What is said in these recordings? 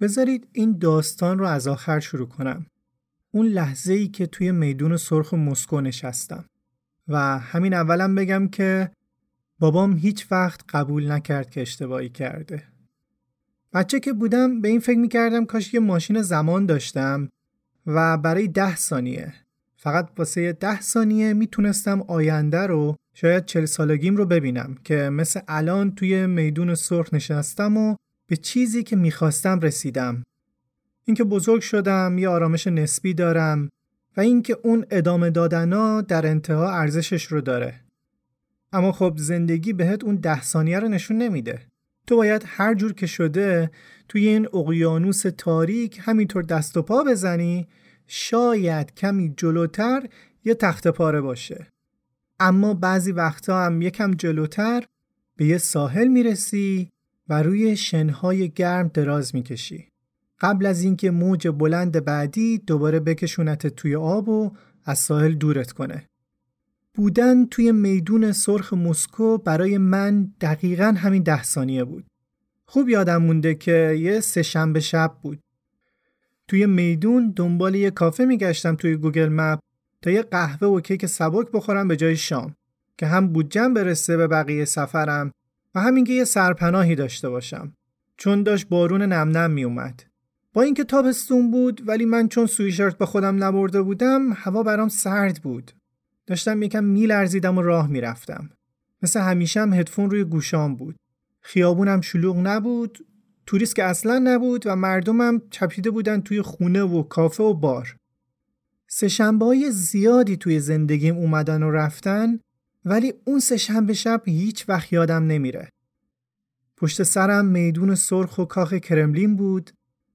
بذارید این داستان رو از آخر شروع کنم. اون لحظه ای که توی میدون سرخ مسکو نشستم و همین اولم بگم که بابام هیچ وقت قبول نکرد که اشتباهی کرده. بچه که بودم به این فکر می‌کردم کاش یه ماشین زمان داشتم و برای ده ثانیه فقط واسه ده ثانیه می‌تونستم آینده رو شاید چل سالگیم رو ببینم که مثل الان توی میدون سرخ نشستم و به چیزی که می‌خواستم رسیدم. اینکه بزرگ شدم یه آرامش نسبی دارم و اینکه اون ادامه دادنا در انتها ارزشش رو داره. اما خب زندگی بهت اون ده ثانیه رو نشون نمیده. تو باید هر جور که شده توی این اقیانوس تاریک همینطور دست و پا بزنی شاید کمی جلوتر یه تخت پاره باشه. اما بعضی وقتا هم یکم جلوتر به یه ساحل می‌رسی و روی شنهای گرم دراز می‌کشی. قبل از اینکه موج بلند بعدی دوباره بکشونت توی آب و از ساحل دورت کنه. بودن توی میدون سرخ مسکو برای من دقیقا همین ده ثانیه بود. خوب یادم مونده که یه سه شنبه شب بود. توی میدون دنبال یه کافه میگشتم توی گوگل مپ تا یه قهوه و کیک سبک بخورم به جای شام که هم بودجم برسه به بقیه سفرم همین که یه سرپناهی داشته باشم چون داشت بارون نم نم می اومد. با اینکه تابستون بود ولی من چون سویشرت به خودم نبرده بودم هوا برام سرد بود. داشتم یکم میلرزیدم و راه می‌رفتم. مثل همیشه هم هدفون روی گوشام بود. خیابونم شلوغ نبود، توریست که اصلا نبود و مردمم چپیده بودن توی خونه و کافه و بار. سهشنبه های زیادی توی زندگیم اومدن و رفتن ولی اون سهشنبه شب هیچ وقت یادم نمیره. پشت سرم میدون سرخ و کاخ کرملین بود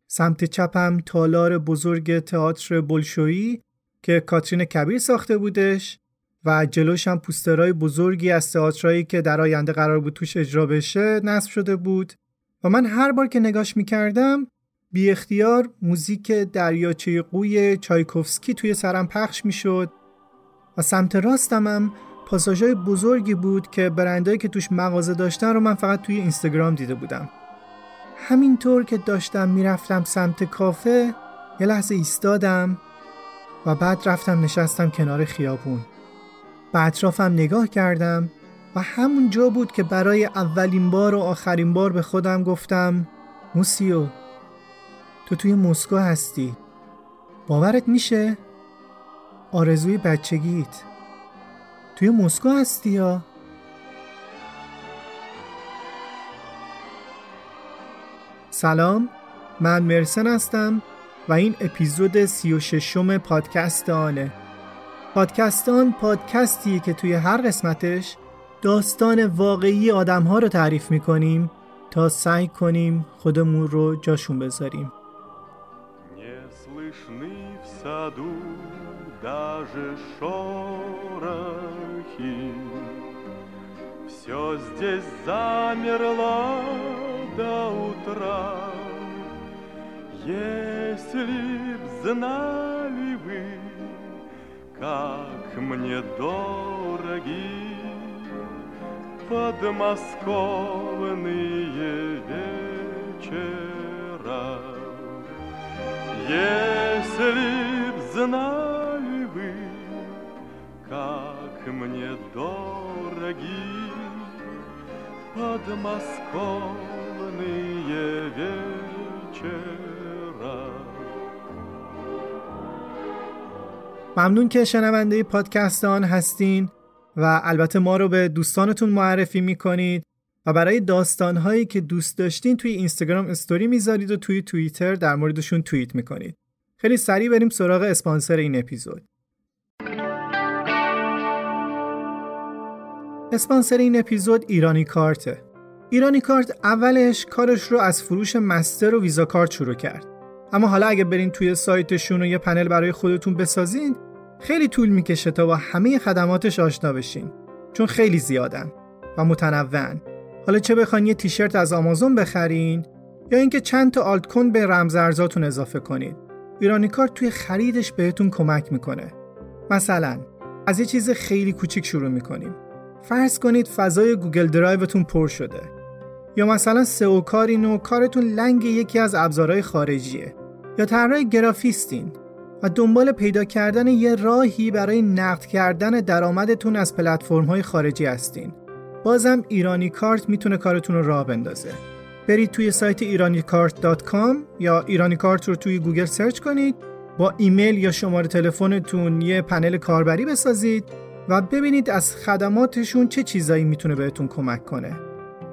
سمت چپم تالار بزرگ تئاتر بلشویی که کاترین کبیر ساخته بودش و جلوش هم پوسترهای بزرگی از تئاترایی که در آینده قرار بود توش اجرا بشه نصب شده بود و من هر بار که نگاش می‌کردم بی اختیار موزیک دریاچه قوی چایکوفسکی توی سرم پخش می‌شد و سمت راستم هم پاساژهای بزرگی بود که برندهایی که توش مغازه داشتن رو من فقط توی اینستاگرام دیده بودم. همینطور که داشتم می‌رفتم سمت کافه یه لحظه ایستادم و بعد رفتم نشستم کنار خیابون. به اطرافم نگاه کردم و همون جا بود که برای اولین بار و آخرین بار به خودم گفتم موسیو تو توی مسکو هستی. باورت میشه؟ آرزوی بچگیت. توی مسکو هستی یا؟ سلام من مرسن هستم و این اپیزود سی و ششم پادکست آنه. پادکست آن پادکستی که توی هر قسمتش داستان واقعی آدم ها رو تعریف می‌کنیم تا سعی کنیم خودمون رو جاشون بذاریم. Все здесь замерло до утра. Если б знали вы, как мне дороги подмосковные вечера. Если б знали мне дороги подмосковные вечера ممنون که شنونده پادکستان هستین و البته ما رو به دوستانتون معرفی میکنید و برای داستانهایی که دوست داشتین توی اینستاگرام استوری میذارید و توی توییتر در موردشون توییت میکنید. خیلی سریع بریم سراغ اسپانسر این اپیزود. اسپانسر این اپیزود ایرانی کارته. ایرانی کارت اولش کارش رو از فروش مستر و ویزا کارت شروع کرد. اما حالا اگه برین توی سایتشون و یه پنل برای خودتون بسازین خیلی طول می‌کشه تا با همه خدماتش آشنا بشین چون خیلی زیادن و متنوعن. حالا چه بخواین یه تیشرت از آمازون بخرین یا اینکه چند تا آلت کن به رمزارزاتون اضافه کنید. ایرانی کارت توی خریدش بهتون کمک می‌کنه. مثلا از یه چیز خیلی کوچیک شروع می‌کنیم. فرض کنید فضای گوگل درایوتون پر شده. یا مثلا سئو کارین و کارتون لنگ یکی از ابزارهای خارجیه. یا طراح گرافیستین. و دنبال پیدا کردن یه راهی برای نقد کردن درآمدتون از پلتفرم‌های خارجی هستین. بازم ایرانی کارت می‌تونه کارتون رو راه بندازه. برید توی سایت ایرانیکارت.com یا ایرانی کارت رو توی گوگل سرچ کنید. با ایمیل یا شماره تلفنتون یه پنل کاربری بسازید. و ببینید از خدماتشون چه چیزایی می‌تونه بهتون کمک کنه.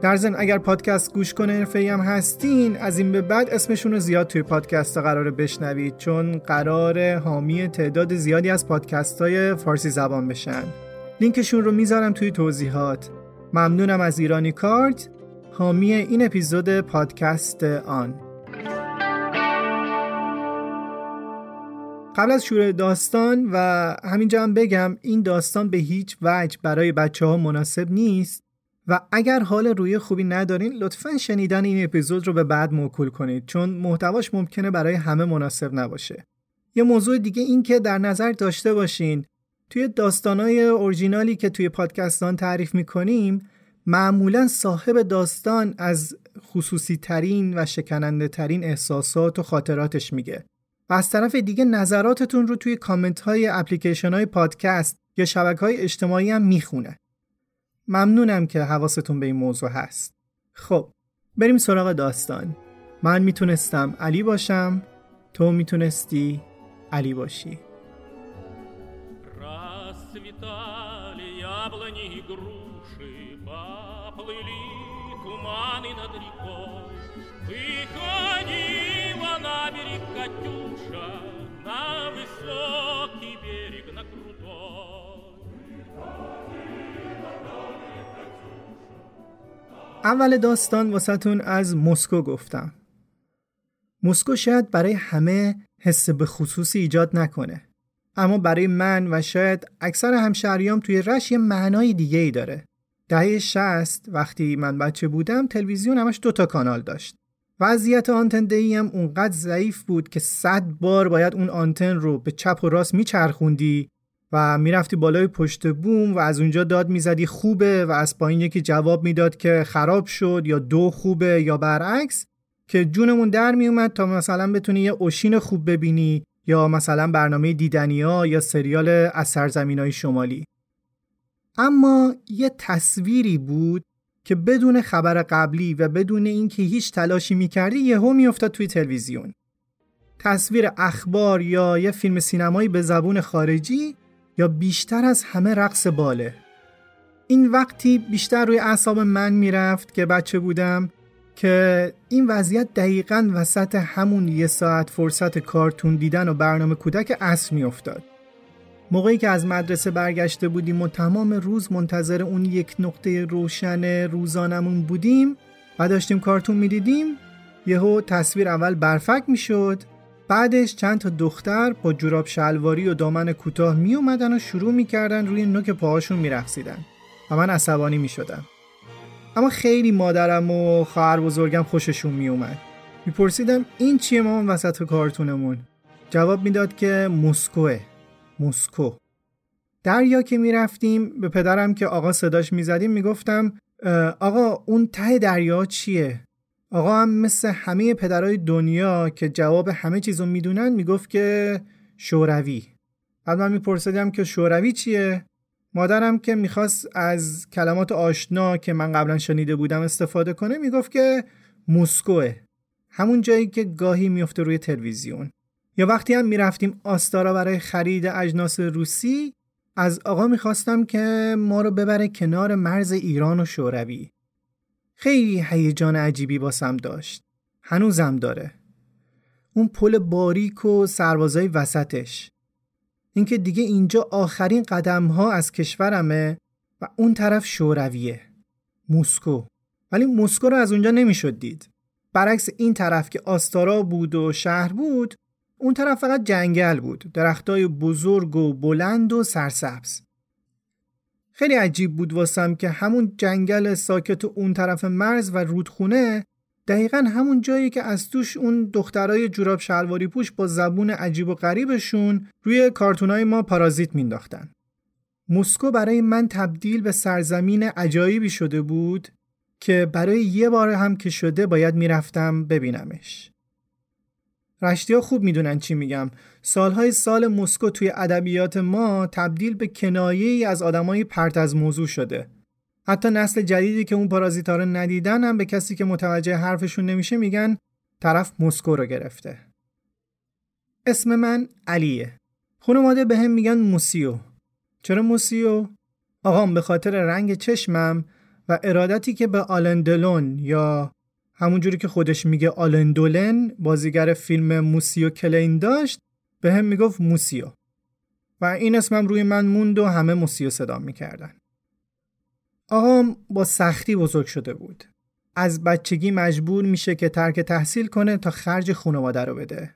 در ضمن اگر پادکست گوش کنه حرفه‌ای هم هستین از این به بعد اسمشون رو زیاد توی پادکست قرار بشنوید چون قرار حامی تعداد زیادی از پادکست های فارسی زبان بشن. لینکشون رو می‌ذارم توی توضیحات. ممنونم از ایرانی کارت. حامی این اپیزود پادکست آن. قبل از شروع داستان و همینجا هم بگم این داستان به هیچ وجه برای بچه ها مناسب نیست و اگر حال روی خوبی ندارین لطفا شنیدن این اپیزود رو به بعد موکول کنید چون محتواش ممکنه برای همه مناسب نباشه. یه موضوع دیگه این که در نظر داشته باشین توی داستانای اورجینالی که توی پادکستان تعریف می‌کنیم معمولا صاحب داستان از خصوصی ترین و شکننده ترین احساسات و خاطراتش میگه و از طرف دیگه نظراتتون رو توی کامنت های اپلیکیشن های پادکست یا شبکه های اجتماعی هم می‌خونه. ممنونم که حواستون به این موضوع هست. خب بریم سراغ داستان. من می‌تونستم علی باشم تو می‌تونستی علی باشی. اول داستان واسهتون از مسکو گفتم. مسکو شاید برای همه حس به خصوصی ایجاد نکنه. اما برای من و شاید اکثر همشهریام توی رش یه معنای دیگه ای داره. دهه 60 وقتی من بچه بودم تلویزیون همش دوتا کانال داشت. وضعیت آنتن دهی هم اونقدر ضعیف بود که صد بار باید اون آنتن رو به چپ و راست میچرخوندی و می‌رفتی بالای پشت بوم و از اونجا داد می‌زدی خوبه و از پایین یکی جواب می‌داد که خراب شد یا دو خوبه یا برعکس که جونمون در میومد تا مثلا بتونی یه اوشین خوب ببینی یا مثلا برنامه دیدنیا یا سریال از سرزمین های شمالی. اما یه تصویری بود که بدون خبر قبلی و بدون اینکه هیچ تلاشی می‌کردی یهو میافتاد توی تلویزیون. تصویر اخبار یا یه فیلم سینمایی به زبون خارجی یا بیشتر از همه رقص باله. این وقتی بیشتر روی اعصاب من می‌رفت که بچه بودم که این وضعیت دقیقا وسط همون یه ساعت فرصت کارتون دیدن و برنامه کودک اصر میافتاد. موقعی که از مدرسه برگشته بودیم و تمام روز منتظر اون یک نقطه روشن روزانمون بودیم و داشتیم کارتون می‌دیدیم یهو تصویر اول برفک می‌شد. بعدش چند تا دختر با جوراب شلواری و دامن کوتاه می اومدن و شروع می‌کردن روی نوک پاهاشون میرقصیدن و من عصبانی می‌شدم. اما خیلی مادرم و خواهر بزرگم خوششون میومد میپرسیدم این چیه مامان وسط کارتونمون؟ جواب می‌داد که مسکوه مسکو دریا که می‌رفتیم به پدرم که آقا صداش می‌زدیم می‌گفتم آقا اون ته دریا چیه؟ آقا هم مثل همه پدرای دنیا که جواب همه چیزو می‌دونن می‌گفت که شوروی. بعد من میپرسیدم که شوروی چیه؟ مادرم که می‌خواست از کلمات آشنا که من قبلا شنیده بودم استفاده کنه می‌گفت که مسکوه همون جایی که گاهی میفته روی تلویزیون. یا وقتی هم می‌رفتیم آستارا برای خرید اجناس روسی از آقا می‌خواستم که ما رو ببره کنار مرز ایران و شوروی. خیلی هیجان عجیبی باسم داشت. هنوزم داره. اون پل باریک و سربازای وسطش. اینکه دیگه اینجا آخرین قدم ها از کشورمه و اون طرف شورویه. مسکو ولی مسکو رو از اونجا نمی‌شد دید. برعکس این طرف که آستارا بود و شهر بود اون طرف فقط جنگل بود. درختای بزرگ و بلند و سرسبز. خیلی عجیب بود واسم که همون جنگل ساکت و اون طرف مرز و رودخونه دقیقا همون جایی که از توش اون دخترای جوراب شلواری پوش با زبون عجیب و غریبشون روی کارتونای ما پارازیت مینداختن. مسکو برای من تبدیل به سرزمین عجایبی شده بود که برای یه بار هم که شده باید می‌رفتم ببینمش. رشتی ها خوب می‌دونن چی میگم. سالهای سال مسکو توی ادبیات ما تبدیل به کنایه ای از آدمای پرت از موضوع شده. حتی نسل جدیدی که اون پارازیتا رو ندیدن هم به کسی که متوجه حرفشون نمیشه میگن طرف مسکو رو گرفته. اسم من علیه. خانواده به هم میگن موسیو. چرا موسیو؟ آقام به خاطر رنگ چشمم و ارادتی که به آلندلون یا همونجوری که خودش میگه آلندولن بازیگر فیلم موسیو کلین داشت به هم می‌گفت موسیو. و این اسمم روی من موند و همه موسیو صدا می‌کردن. آقام با سختی بزرگ شده بود. از بچگی مجبور میشه که ترک تحصیل کنه تا خرج خانواده رو بده.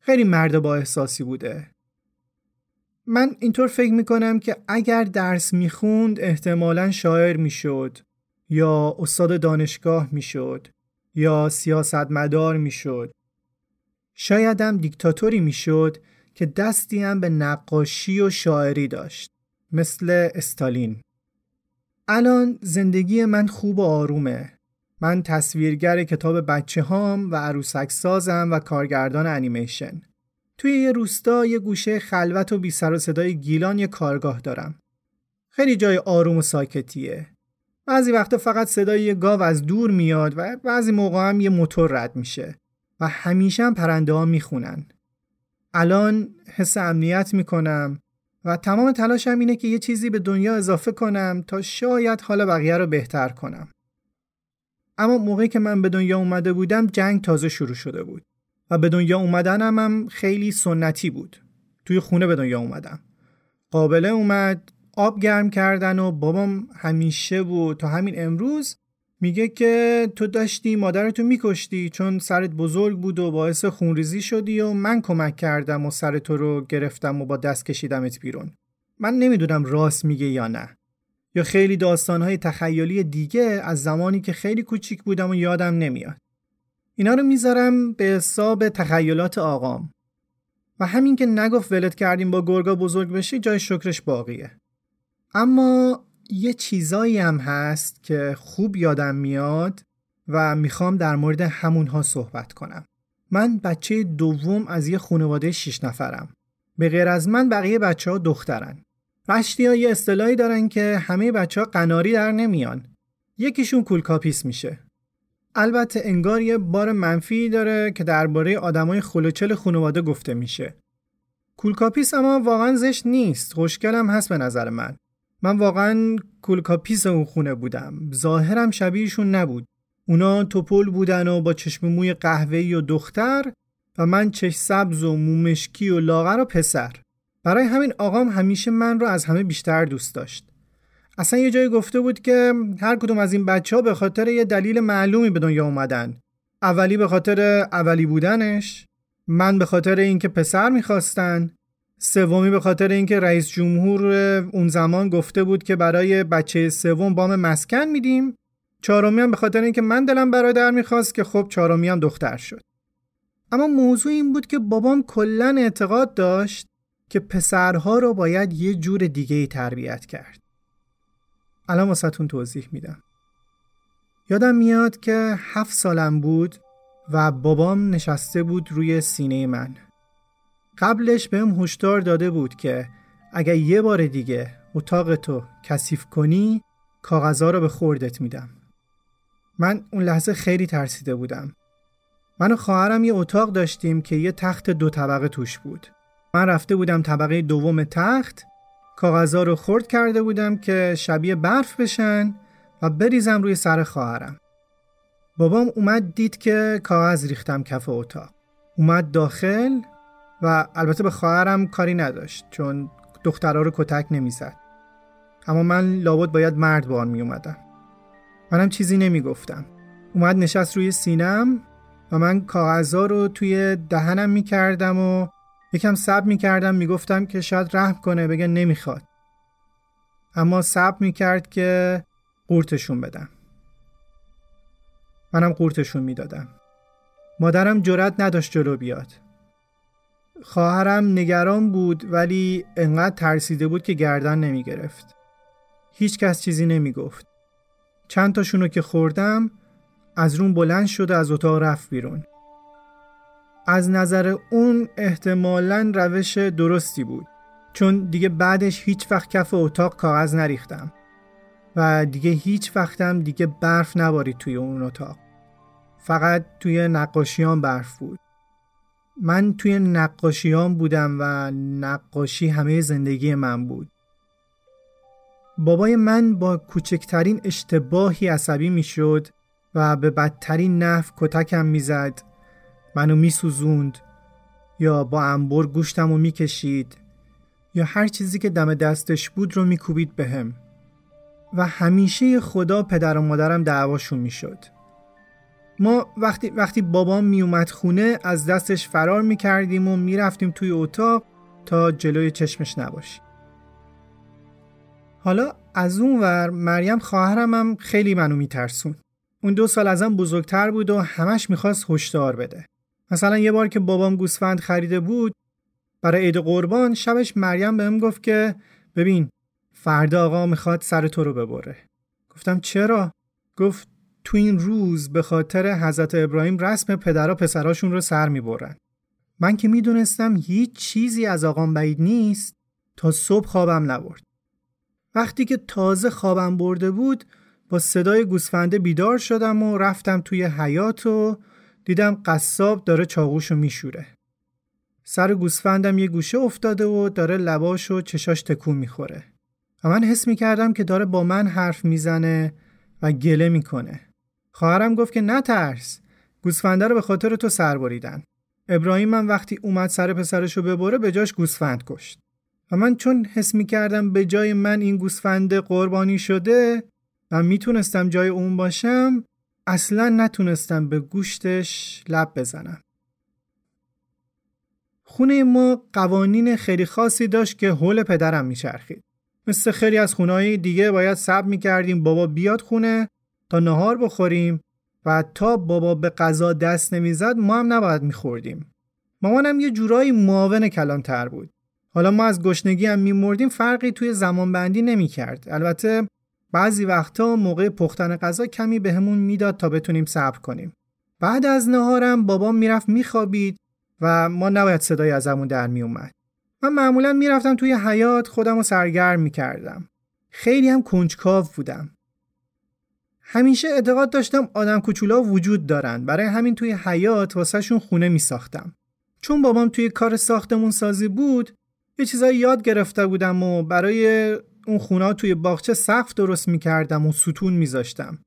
خیلی مرد با احساسی بوده. من اینطور فکر می‌کنم که اگر درس می‌خوند احتمالا شاعر می‌شد. یا استاد دانشگاه می‌شد یا سیاستمدار می‌شد شایدم دیکتاتوری می‌شد که دستی هم به نقاشی و شاعری داشت مثل استالین الان زندگی من خوب و آرومه من تصویرگر کتاب بچه هام و عروسک سازم و کارگردان انیمیشن توی یه روستا یه گوشه خلوت و بی سر و صدای گیلان یه کارگاه دارم. خیلی جای آروم و ساکتیه. بعضی وقتا فقط صدای یه گاو از دور میاد و بعضی موقع هم یه موتور رد میشه و همیشه هم پرنده ها می‌خونن. الان حس امنیت می‌کنم و تمام تلاشم اینه که یه چیزی به دنیا اضافه کنم تا شاید حال بقیه رو بهتر کنم. اما موقعی که من به دنیا اومده بودم جنگ تازه شروع شده بود. و به دنیا اومدنم هم خیلی سنتی بود توی خونه به دنیا اومدم قابله اومد آب گرم کردن و بابام همیشه بود تا همین امروز میگه که تو داشتی مادرتو میکشتی چون سرت بزرگ بود و باعث خونریزی شدی و من کمک کردم و سر تو رو گرفتم و با دست کشیدمت بیرون. من نمی‌دونم راست میگه یا نه. یا خیلی داستانهای تخیلی دیگه از زمانی که خیلی کوچیک بودم و یادم نمیاد. اینا رو می‌ذارم به حساب تخیلات آقام. و همین که نگفت ولت کردیم با گرگا بزرگ بشی جای شکرش باقیه. اما یه چیزایی هم هست که خوب یادم میاد و می‌خوام در مورد همونها صحبت کنم من بچه دوم از یه خانواده شیش نفرم به غیر از من بقیه بچه ها دخترن رشتی ها یه اصطلاحی دارن که همه بچه ها قناری در نمیان یکیشون کولکاپیس میشه البته انگار یه بار منفی داره که درباره آدمای خلوچل خانواده گفته میشه. کولکاپیس اما واقعا زشت نیست. خوشگلم هست به نظر من. من واقعا کولکاپیس اون خونه بودم. ظاهرم شبیهشون نبود. اونا تپل بودن و با چشم موی قهوه‌ای و دختر و من چش سبز و مومشکی و لاغر و پسر. برای همین آقام همیشه من رو از همه بیشتر دوست داشت. اصلا یه جایی گفته بود که هر کدوم از این بچه ها به خاطر یه دلیل معلومی به دنیا اومدن اولی به خاطر اولی بودنش من به خاطر اینکه پسر می‌خواستن سومی به خاطر اینکه رئیس جمهور اون زمان گفته بود که برای بچه سوم بام مسکن میدیم چهارمی هم به خاطر اینکه من دلم برادر می‌خواست که خب چهارمی هم دختر شد. اما موضوع این بود که بابام کلا اعتقاد داشت که پسرها رو باید یه جور دیگه ای تربیت کرد. الان واسهتون توضیح میدم. یادم میاد که هفت سالم بود و بابام نشسته بود روی سینه من. قبلش بهم هشدار داده بود که اگر یه بار دیگه اتاق تو کثیف کنی کاغذا رو به خوردت میدم من اون لحظه خیلی ترسیده بودم من و خواهرم یه اتاق داشتیم که یه تخت دو طبقه توش بود من رفته بودم طبقه دوم تخت کاغذها رو خرد کرده بودم که شبیه برف بشن و بریزم روی سر خواهرم. بابام اومد دید که کاغذ ریختم کف اتاق. اومد داخل و البته به خواهرم کاری نداشت چون دخترها رو کتک نمی‌زد. اما من لابد باید مرد بار می اومدم. منم چیزی نمی گفتم. اومد نشست روی سینم و من کاغذها رو توی دهنم می کردم و یکم صبر می‌کردم می‌گفتم که شاید رحم کنه بگه نمی‌خواد اما صبر می‌کرد که قورتشون بدم منم قورتشون می‌دادم مادرم جرأت نداشت جلو بیاد خواهرم نگران بود ولی انقدر ترسیده بود که گردن نمی‌گرفت. هیچ کس چیزی نمی‌گفت. چند تاشونو که خوردم از رون بلند شد از اتاق رفت بیرون. از نظر اون احتمالا روش درستی بود چون دیگه بعدش هیچ وقت کف اتاق کاغذ نریختم. و دیگه هیچ وقتم دیگه برف نبارید توی اون اتاق. فقط توی نقاشیان برف بود. من توی نقاشیان بودم و نقاشی همه زندگی من بود. بابای من با کوچکترین اشتباهی عصبی می‌شد و به بدترین نف کتکم می‌زد. منو میسوزوند یا با انبر گوشتم و می‌کشید یا هر چیزی که دم دستش بود رو میکوبید بهم. و همیشه خدا پدر و مادرم دعواشون می‌شد. ما وقتی وقتی بابام میومد خونه از دستش فرار می‌کردیم و می‌رفتیم توی اتاق تا جلوی چشمش نباشیم. حالا از اون ور مریم خواهرم هم خیلی منو میترسون. اون دو سال ازم بزرگتر بود و همش می‌خواست هشدار بده. مثلا یه بار که بابام گوسفند خریده بود برای عید قربان شبش مریم بهم گفت که ببین فردا آقا می‌خواد سر تو رو ببره. گفتم چرا؟ گفت تو این روز به خاطر حضرت ابراهیم رسم پدرها پسراشون رو سر می‌برن. من که می‌دونستم هیچ چیزی از آقام بعید نیست تا صبح خوابم نبرد. وقتی که تازه خوابم برده بود با صدای گوسفنده بیدار شدم و رفتم توی حیات و دیدم قصاب داره چاقوشو میشوره. سر گوسفندم یه گوشه افتاده و داره لباش و چشاش تکون می‌خوره. و من حس می‌کردم که داره با من حرف می‌زنه و گله می‌کنه. خواهرم گفت که نترس گوسفنده رو به خاطر تو سر بریدن. ابراهیم من وقتی اومد سر پسرشو ببره به جاش گوسفند کشت. و من چون حس می‌کردم به جای من این گوسفند قربانی شده و می‌تونستم جای اون باشم اصلا نتونستم به گوشتش لب بزنم. خونه ما قوانین خیلی خاصی داشت که حول پدرم میچرخید. مثل خیلی از خونه دیگه باید صبر می‌کردیم بابا بیاد خونه تا نهار بخوریم و تا بابا به غذا دست نمی‌زد ما هم نباید میخوردیم. مامانم یه جورایی معاون کلانتر بود. حالا ما از گشنگی هم میمردیم فرقی توی زمان بندی نمی‌کرد. البته بعضی وقتا موقع پختن غذا کمی بهمون می‌داد تا بتونیم صبر کنیم. بعد از نهارم بابام می‌رفت میخوابید و ما نباید صدای ازمون در میومد من معمولا می‌رفتم توی حیات خودم رو سرگرم می‌کردم. خیلی هم کنجکاو بودم. همیشه اعتقاد داشتم آدم کوچولا وجود دارن برای همین توی حیات واسهشون خونه می ساختم. چون بابام توی کار ساختمون سازی بود یه چیزایی یاد گرفته بودم و برای اون خونه توی باغچه سقف درست می کردم و ستون میذاشتم.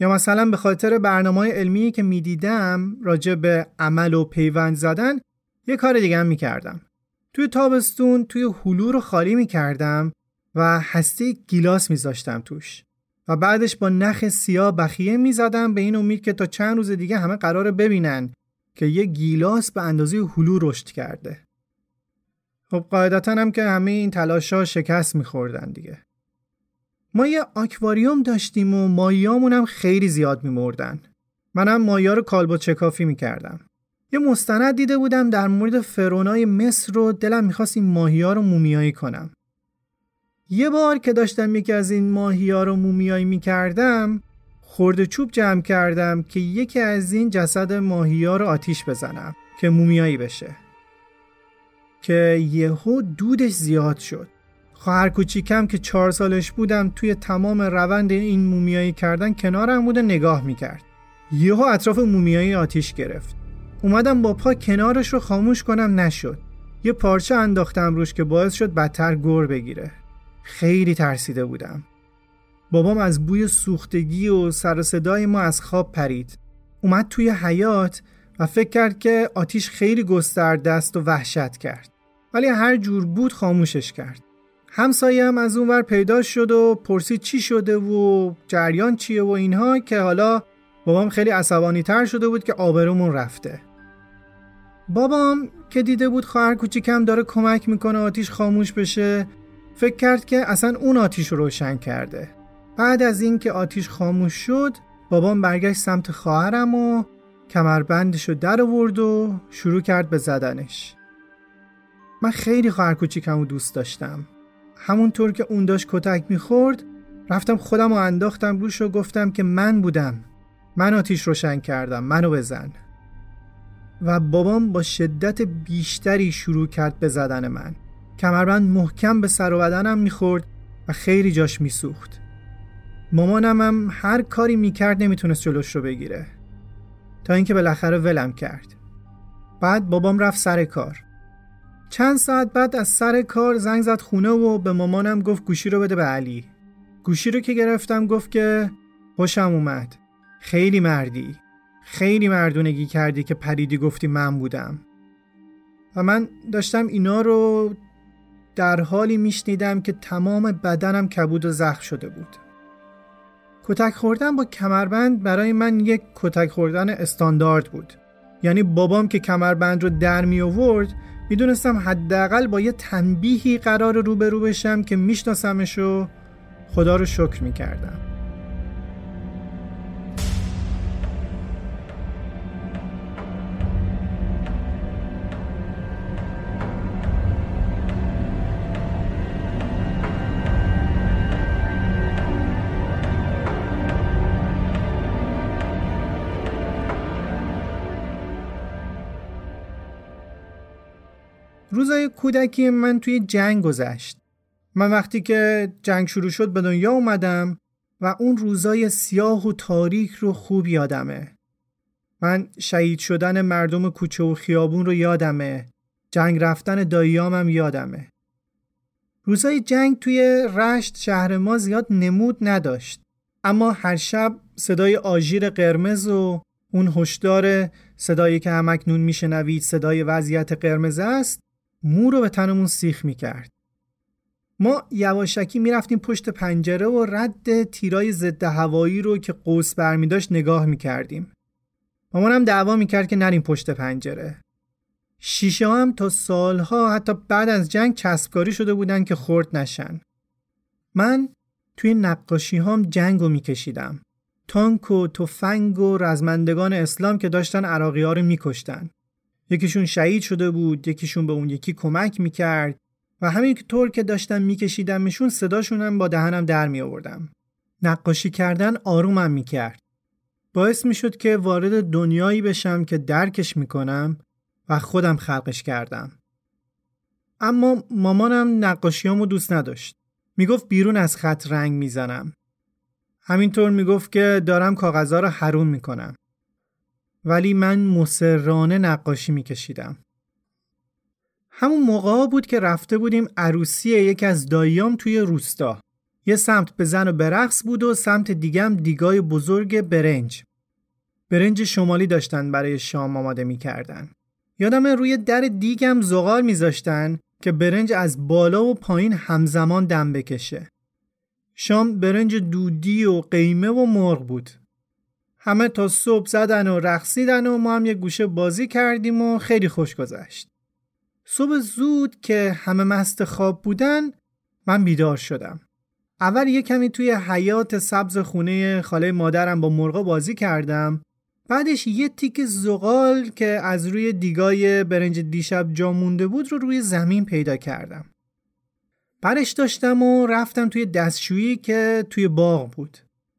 یا مثلا به خاطر برنامه علمی که می‌دیدم راجع به عمل و پیوند زدن یه کار دیگه هم می‌کردم. توی تابستون توی هلو رو خالی می‌کردم و هسته گیلاس میذاشتم توش. و بعدش با نخ سیاه بخیه می‌زدم به این امید که تا چند روز دیگه همه قرار ببینن که یه گیلاس به اندازه هلو رشد کرده. خب قاعدتا هم که همه این تلاشا شکست میخوردن دیگه. ما یه آکواریوم داشتیم و ماییامون هم خیلی زیاد میمردن. منم مایا رو کالبو چکافی می‌کردم. یه مستند دیده بودم در مورد فرونای مصر رو دلم می‌خواست این ماهی ها رو مومیایی کنم. یه بار که داشتم یکی از این ماهی ها رو مومیایی می‌کردم خورده چوب جمع کردم که یکی از این جسد ماهی ها رو آتیش بزنم که مومیایی بشه. که یهو دودش زیاد شد. خواهر کوچیکم که چهار سالش بودم توی تمام روند این مومیایی کردن کنارم بود نگاه می‌کرد. یهو اطراف مومیایی آتیش گرفت. اومدم با پا کنارش رو خاموش کنم نشد. یه پارچه انداختم روش که باعث شد بدتر گر بگیره. خیلی ترسیده بودم. بابام از بوی سوختگی و سر صدای ما از خواب پرید. اومد توی حیات و فکر کرد که آتیش خیلی گسترده است و وحشت کرد. ولی هر جور بود خاموشش کرد. همسایه هم از اونور پیدا شد و پرسید چی شده و جریان چیه و اینها که حالا بابام خیلی عصبانی تر شده بود که آبرومون رفته. بابام که دیده بود خواهر کوچیکم داره کمک می‌کنه آتیش خاموش بشه فکر کرد که اصلا اون آتیش رو روشن کرده. بعد از اینکه آتیش خاموش شد بابام برگشت سمت خواهرم و کمربندش رو در آورد و شروع کرد به زدنش. من خیلی خواهر کوچیکم رو دوست داشتم. همونطور که اون داشت کتک می‌خورد رفتم خودم رو انداختم روش و گفتم که من بودم. من آتیش روشن کردم منو بزن. و بابام با شدت بیشتری شروع کرد به زدن من. کمربند محکم به سر و بدنم می‌خورد و خیلی جاش میسوخت. مامانم هم هر کاری می‌کرد نمی‌تونست جلوش رو بگیره. تا اینکه بالاخره ولم کرد. بعد بابام رفت سر کار. چند ساعت بعد از سر کار زنگ زد خونه و به مامانم گفت گوشی رو بده به علی. گوشی رو که گرفتم گفت که خوشم اومد. خیلی مردی. خیلی مردونگی کردی که پریدی گفتی من بودم. و من داشتم اینا رو در حالی میشنیدم که تمام بدنم کبود و زخم شده بود. کتک خوردن با کمربند برای من یک کتک خوردن استاندارد بود. یعنی بابام که کمربند رو در می آورد می‌دونستم حداقل با یه تنبیهی قرار روبرو بشم که میشناسمش و خدا رو شکر می‌کردم. روزای کودکی من توی جنگ گذشت. من وقتی که جنگ شروع شد به دنیا اومدم و اون روزای سیاه و تاریک رو خوب یادمه. من شهید شدن مردم کوچه و خیابون رو یادمه. جنگ رفتن داییامم یادمه. روزای جنگ توی رشت شهر ما زیاد نمود نداشت. اما هر شب صدای آژیر قرمز و اون هشدار صدایی که همکنون میشنوید صدای وضعیت قرمز است مو رو به تنمون سیخ می‌کرد. ما یواشکی می‌رفتیم پشت پنجره و رد تیرای ضد هوایی رو که قوس برمی داشت نگاه می‌کردیم. مامانم دعوا می‌کرد که نریم پشت پنجره. شیشه هم تا سالها حتی بعد از جنگ چسبکاری شده بودن که خورد نشن. من توی نقاشی هم جنگ رو میکشیدم. تانک و تفنگ و رزمندگان اسلام که داشتن عراقی ها رو میکشتن. یکیشون شهید شده بود یکیشون به اون یکی کمک می‌کرد و همین طور که داشتم میکشیدمشون صداشونم با دهنم در می آوردم. نقاشی کردن آرومم می‌کرد. باعث می‌شد که وارد دنیایی بشم که درکش می‌کنم و خودم خلقش کردم. اما مامانم نقاشیامو دوست نداشت. می‌گفت بیرون از خط رنگ می‌زنم. همینطور می‌گفت که دارم کاغذها رو حروم می‌کنم. ولی من مسررانه نقاشی میکشیدم. همون موقع بود که رفته بودیم عروسی یکی از داییام توی روستا. یه سمت به زن و برقص بود و سمت دیگم دیگای بزرگ برنج. برنج شمالی داشتن برای شام آماده می‌کردن. یادم روی در دیگم زغال میذاشتن که برنج از بالا و پایین همزمان دم بکشه. شام برنج دودی و قیمه و مرغ بود. همه تا صبح زدن و رقصیدن و ما هم یه گوشه بازی کردیم و خیلی خوش گذشت. صبح زود که همه مست خواب بودن من بیدار شدم. اول یه کمی توی حیات سبز خونه خاله مادرم با مرغا بازی کردم بعدش یه تیک زغال که از روی دیگای برنج دیشب جا مونده بود رو روی زمین پیدا کردم. برش داشتم و رفتم توی دستشویی که توی باغ بود.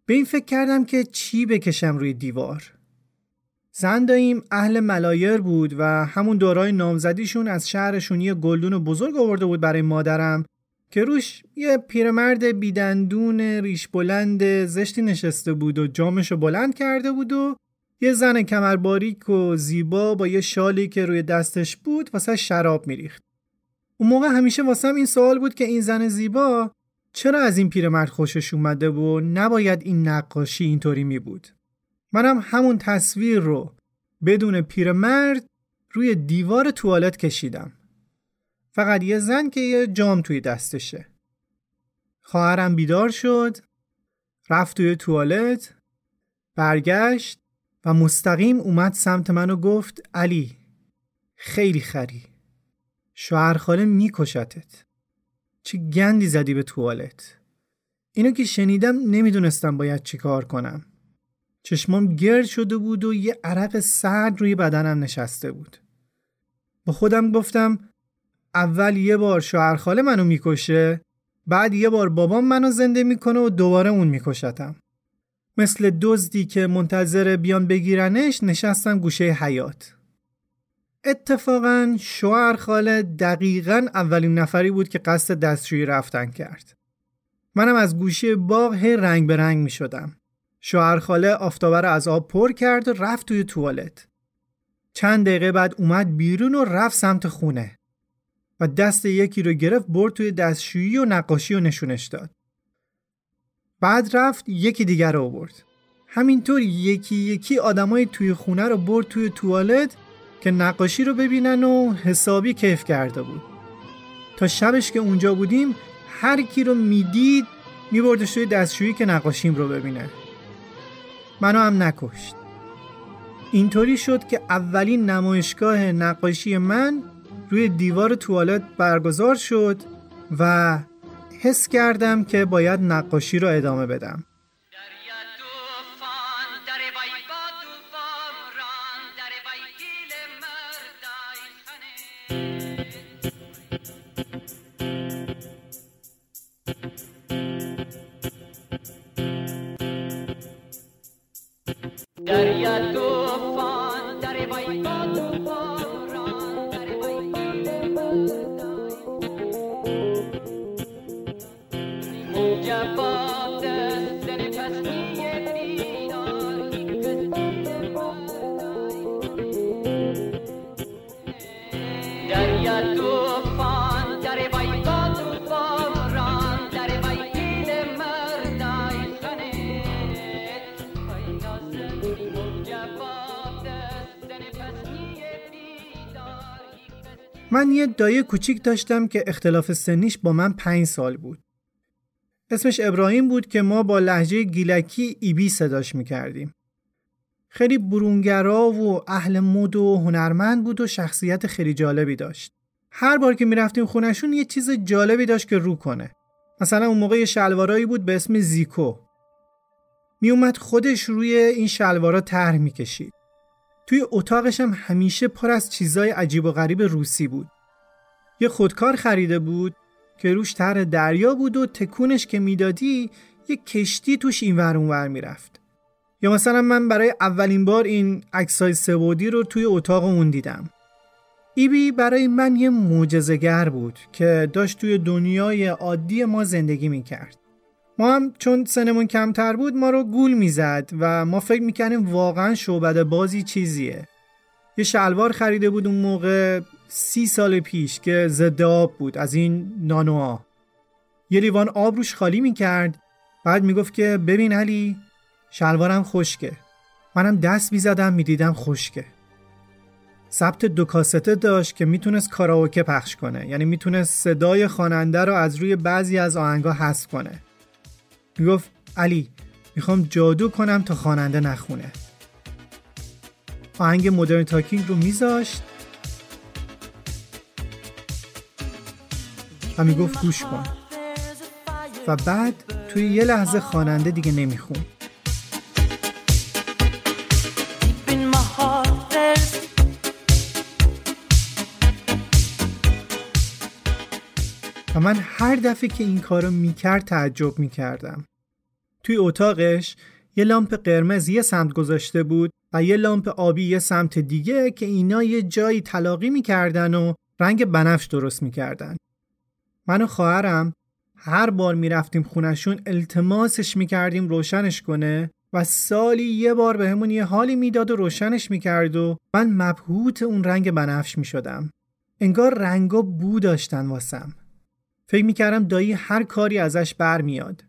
به این فکر کردم که چی بکشم روی دیوار زنداییم اهل ملایر بود و همون دورای نامزدیشون از شهرشون یه گلدون بزرگ آورده بود برای مادرم که روش یه پیرمرد بیدندون ریش بلند زشتی نشسته بود و جامشو بلند کرده بود و یه زن کمر باریک و زیبا با یه شالی که روی دستش بود واسه شراب میریخت. اون موقع همیشه واسم این سوال بود که این زن زیبا چرا از این پیرمرد خوشش اومده و نباید این نقاشی اینطوری می بود منم همون تصویر رو بدون پیرمرد روی دیوار توالت کشیدم. فقط یه زن که یه جام توی دستشه. خواهرم بیدار شد رفت توی توالت برگشت و مستقیم اومد سمت من و گفت علی خیلی خری. شوهر خاله میکشتت. چه گندی زدی به توالت. اینو که شنیدم نمی‌دونستم باید چی کار کنم. چشمام گرد شده بود و یه عرق سرد روی بدنم نشسته بود. با خودم گفتم اول یه بار شوهرخاله منو می‌کشه بعد یه بار بابام منو زنده می‌کنه و دوباره اون میکشتم. مثل دزدی که منتظر بیان بگیرنش نشستم گوشه حیات اتفاقا شوهر خاله دقیقا اولین نفری بود که قصد دستشویی رفتن کرد. منم از گوشه باغ هی رنگ به رنگ می شدم. شوهر خاله آفتابه از آب پر کرد و رفت توی توالت. چند دقیقه بعد اومد بیرون و رفت سمت خونه. و دست یکی رو گرفت برد توی دستشویی و نقاشی رو نشونش داد. بعد رفت یکی دیگر رو برد همینطور یکی یکی آدمای توی خونه رو برد توی توالت که نقاشی رو ببینن و حسابی کیف کرده بود. تا شبش که اونجا بودیم هر کی رو می‌دید میبردش توی دستشویی که نقاشیم رو ببینه. منو هم نکشت. اینطوری شد که اولین نمایشگاه نقاشی من روی دیوار توالت برگزار شد و حس کردم که باید نقاشی رو ادامه بدم. دایه کوچیک داشتم که اختلاف سنیش با من پنج سال بود. اسمش ابراهیم بود که ما با لحجه گیلکی ایبی صداش می‌کردیم. خیلی برونگرا و اهل مد و هنرمند بود و شخصیت خیلی جالبی داشت. هر بار که می‌رفتیم خونشون یه چیز جالبی داشت که رو کنه. مثلا اون موقع یه شلوارایی بود به اسم زیکو. میومد خودش روی این شلوارا طرح می‌کشید. توی اتاقش هم همیشه پر از چیزای عجیب و غریب روسی بود. یه خودکار خریده بود که روش طرح دریا بود و تکونش که می‌دادی یه کشتی توش اینور اونور می‌رفت. یا مثلا من برای اولین بار این عکسای سبودی رو توی اتاق اون دیدم. ایبی برای من یه معجزه‌گر بود که داشت توی دنیای عادی ما زندگی می‌کرد. ما هم چون سنمون کمتر بود ما رو گول می‌زد و ما فکر می‌کردیم واقعا شعبد بازی چیزیه یه شلوار خریده بود اون موقع سی سال پیش که ضد آب بود از این نانوها یه لیوان آب روش خالی می‌کرد بعد می‌گفت که ببین علی شلوارم خشکه. منم دست می‌زدم می‌دیدم خشکه. ثبت دو کاسته داشت که می‌تونست کاراوکه پخش کنه. یعنی می‌تونست صدای خواننده رو از روی بعضی از آهنگا حذف کنه. می‌گفت علی می‌خوام جادو کنم تا خواننده نخونه. آهنگ مدرن تاکینگ رو میذاشت. و می‌گفت گوش کن. و بعد توی یه لحظه خواننده دیگه نمیخون و من هر دفعه که این کارو می‌کرد تعجب می‌کردم. توی اتاقش یه لامپ قرمز یه سمت گذاشته بود و یه لامپ آبی یه سمت دیگه که اینا یه جایی تلاقی می‌کردن و رنگ بنفش درست می‌کردن. من و خواهرم هر بار می‌رفتیم خونشون التماسش می‌کردیم روشنش کنه و سالی یه بار به همون یه حالی می‌داد و روشنش می‌کرد و من مبهوت اون رنگ بنفش می‌شدم. انگار رنگا بو داشتن واسم. فکر می‌کردم دایی هر کاری ازش برمیاد.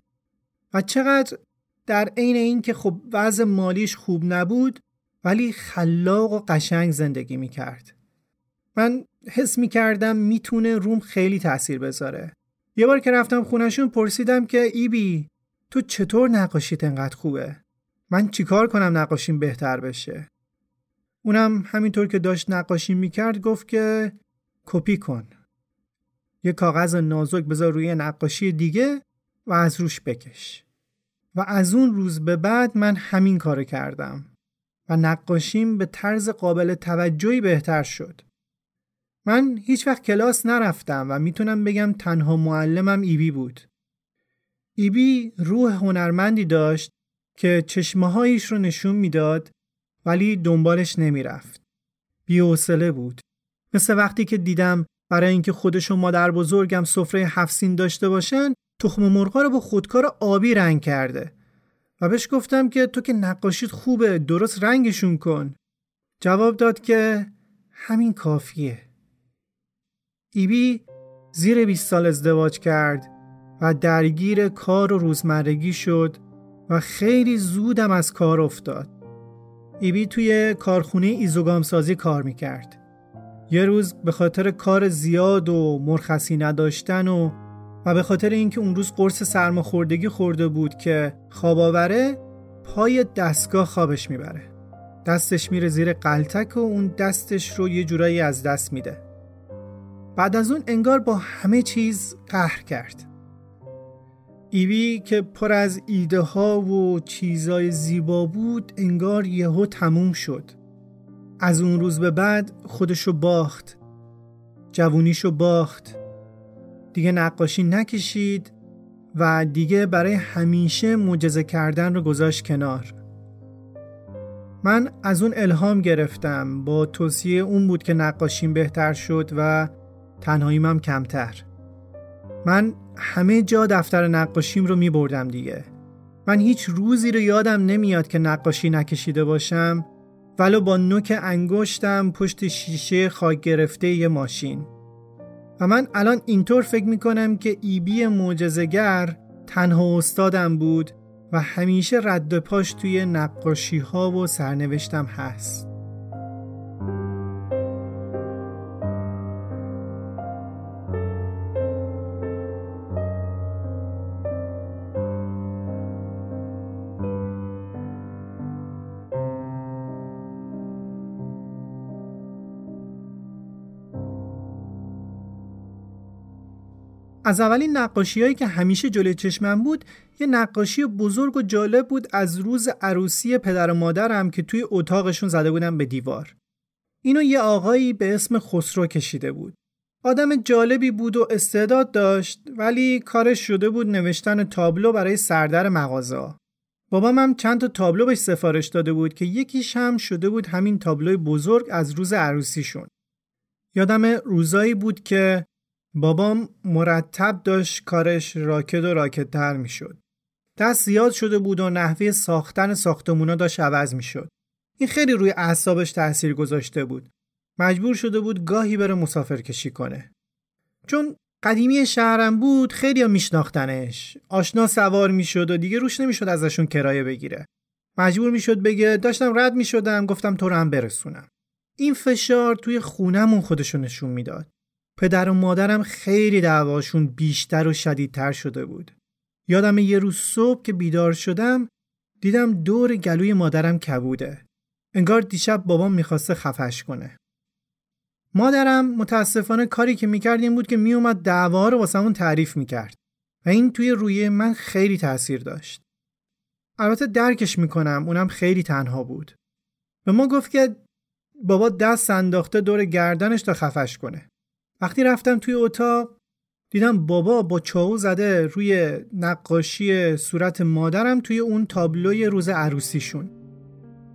و چقدر در عین این که خب وضع مالیش خوب نبود ولی خلاق و قشنگ زندگی می‌کرد. من حس می‌کردم می‌تونه روم خیلی تاثیر بذاره. یه بار که رفتم خونشون پرسیدم که ایبی تو چطور نقاشیت انقدر خوبه؟ من چیکار کنم نقاشیم بهتر بشه؟ اونم همینطور که داشت نقاشی می‌کرد گفت که کپی کن. یه کاغذ نازک بذار روی نقاشی دیگه و از روش بکش و از اون روز به بعد من همین کارو کردم و نقاشیم به طرز قابل توجهی بهتر شد من هیچ وقت کلاس نرفتم و می‌تونم بگم تنها معلمم ایبی بود ایبی روح هنرمندی داشت که چشمهایش رو نشون می‌داد ولی دنبالش نمی‌رفت. بی‌حوصله بود. مثل وقتی که دیدم برای اینکه خودش و مادر بزرگم سفره هفسین داشته باشن تخم مرغا رو با خودکار آبی رنگ کرده و بهش گفتم که تو که نقاشیت خوبه درست رنگشون کن جواب داد که همین کافیه ایبی زیر 20 سال ازدواج کرد و درگیر کار و روزمرگی شد و خیلی زودم از کار افتاد. ایبی توی کارخونه ایزوگام سازی کار می‌کرد. یه روز به خاطر کار زیاد و مرخصی نداشتن و و به خاطر اینکه اون روز قرص سرماخوردگی خورده بود که خواب آوره پای دستگاه خوابش می‌بره. دستش میره زیر قلتک و اون دستش رو یه جورایی از دست میده. بعد از اون انگار با همه چیز قهر کرد. ایوی که پر از ایده ها و چیزای زیبا بود انگار یهو تموم شد. از اون روز به بعد خودشو باخت جوونیشو باخت. دیگه نقاشی نکشید و دیگه برای همیشه معجزه کردن رو گذاشت کنار. من از اون الهام گرفتم. با توصیه اون بود که نقاشیم بهتر شد و تنهاییم هم کمتر. من همه جا دفتر نقاشیم رو می بردم دیگه. من هیچ روزی رو یادم نمیاد که نقاشی نکشیده باشم ولو با نوک انگشتم پشت شیشه خاک گرفته یه ماشین. و من الان اینطور فکر می‌کنم که ایبی معجزه‌گر تنها استادم بود و همیشه رد پاش توی نقاشی ها و سرنوشتم هست. از اولین نقاشی هایی که همیشه جلوی چشمم بود یه نقاشی بزرگ و جالب بود از روز عروسی پدر و مادرم که توی اتاقشون زده بودم به دیوار. اینو یه آقایی به اسم خسرو کشیده بود. آدم جالبی بود و استعداد داشت ولی کارش شده بود نوشتن تابلو برای سردر مغازه. بابام هم چند تا تابلو بهش سفارش داده بود که یکیش هم شده بود همین تابلوی بزرگ از روز عروسیشون. یادم روزایی بود که بابام مرتب داشت کارش راکت و راکت تر می شد. دست زیاد شده بود و نحوه ساختن ساختمونا داشت عوض می شد. این خیلی روی اعصابش تاثیر گذاشته بود. مجبور شده بود گاهی بره مسافر کشی کنه. چون قدیمی شهرم بود خیلی میشناختنش. آشنا سوار می‌شد و دیگه روش نمی‌شد ازشون کرایه بگیره. مجبور می‌شد بگه داشتم رد می‌شدم گفتم تو رو هم برسونم. این فشار توی خونمون خودشو نشون می‌داد. پدر و مادرم خیلی دعواشون بیشتر و شدیدتر شده بود. یادم یه روز صبح که بیدار شدم دیدم دور گلوی مادرم کبوده. انگار دیشب بابام می‌خواسته خفش کنه. مادرم متاسفانه کاری که می‌کرد این بود که میومد دعوا رو واسمون تعریف می‌کرد و این توی روی من خیلی تاثیر داشت. البته درکش می‌کنم اونم خیلی تنها بود. به ما گفت که بابا دست انداخته دور گردنش تا خفش کنه. وقتی رفتم توی اتاق دیدم بابا با چاقو زده روی نقاشی صورت مادرم توی اون تابلوی روز عروسیشون.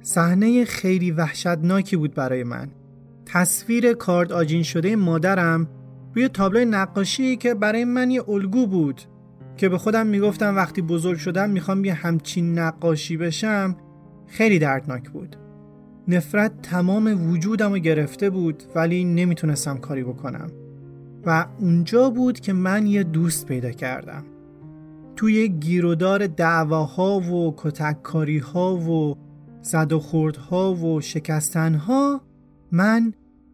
صحنه خیلی وحشتناکی بود برای من. تصویر کارد آجین شده مادرم روی تابلوی نقاشی که برای من یه الگو بود که به خودم می‌گفتم وقتی بزرگ شدم می‌خوام یه همچین نقاشی بشم خیلی دردناک بود. نفرت تمام وجودم رو گرفته بود ولی نمی‌تونستم کاری بکنم. و اونجا بود که من یه دوست پیدا کردم. توی گیرودار دعواها و کتککاری ها و زد و خوردها و شکستنها من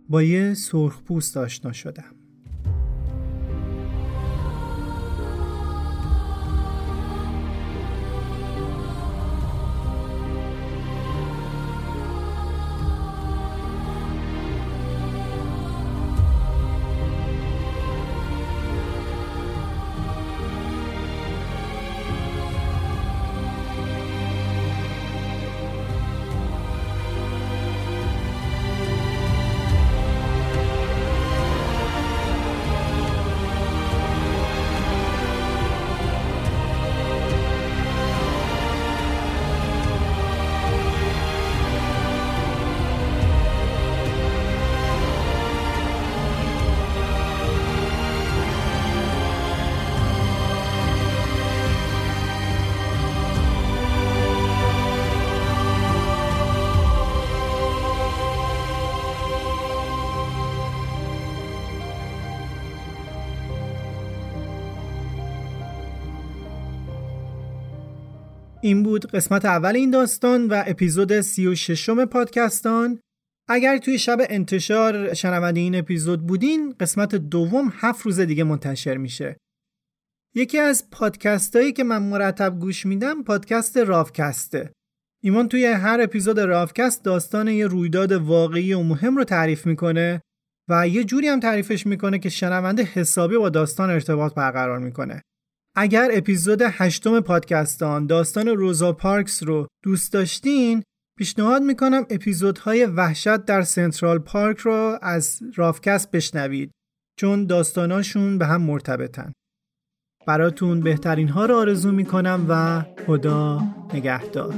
با یه سرخپوست آشنا شدم. این بود قسمت اول این داستان و اپیزود 36 پادکستان. اگر توی شب انتشار شنونده این اپیزود بودین قسمت دوم هفت روز دیگه منتشر میشه. یکی از پادکست هایی که من مرتب گوش میدم پادکست رافکسته. ایمان توی هر اپیزود رافکست داستان یه رویداد واقعی و مهم رو تعریف می‌کنه و یه جوری هم تعریفش می‌کنه که شنونده حسابی با داستان ارتباط برقرار می‌کنه. اگر اپیزود هشتم پادکستان داستان روزا پارکس رو دوست داشتین پیشنهاد می‌کنم اپیزودهای وحشت در سنترال پارک رو از رافکست بشنوید چون داستاناشون به هم مرتبطن. براتون بهترین ها رو آرزو می‌کنم و خدا نگهدار.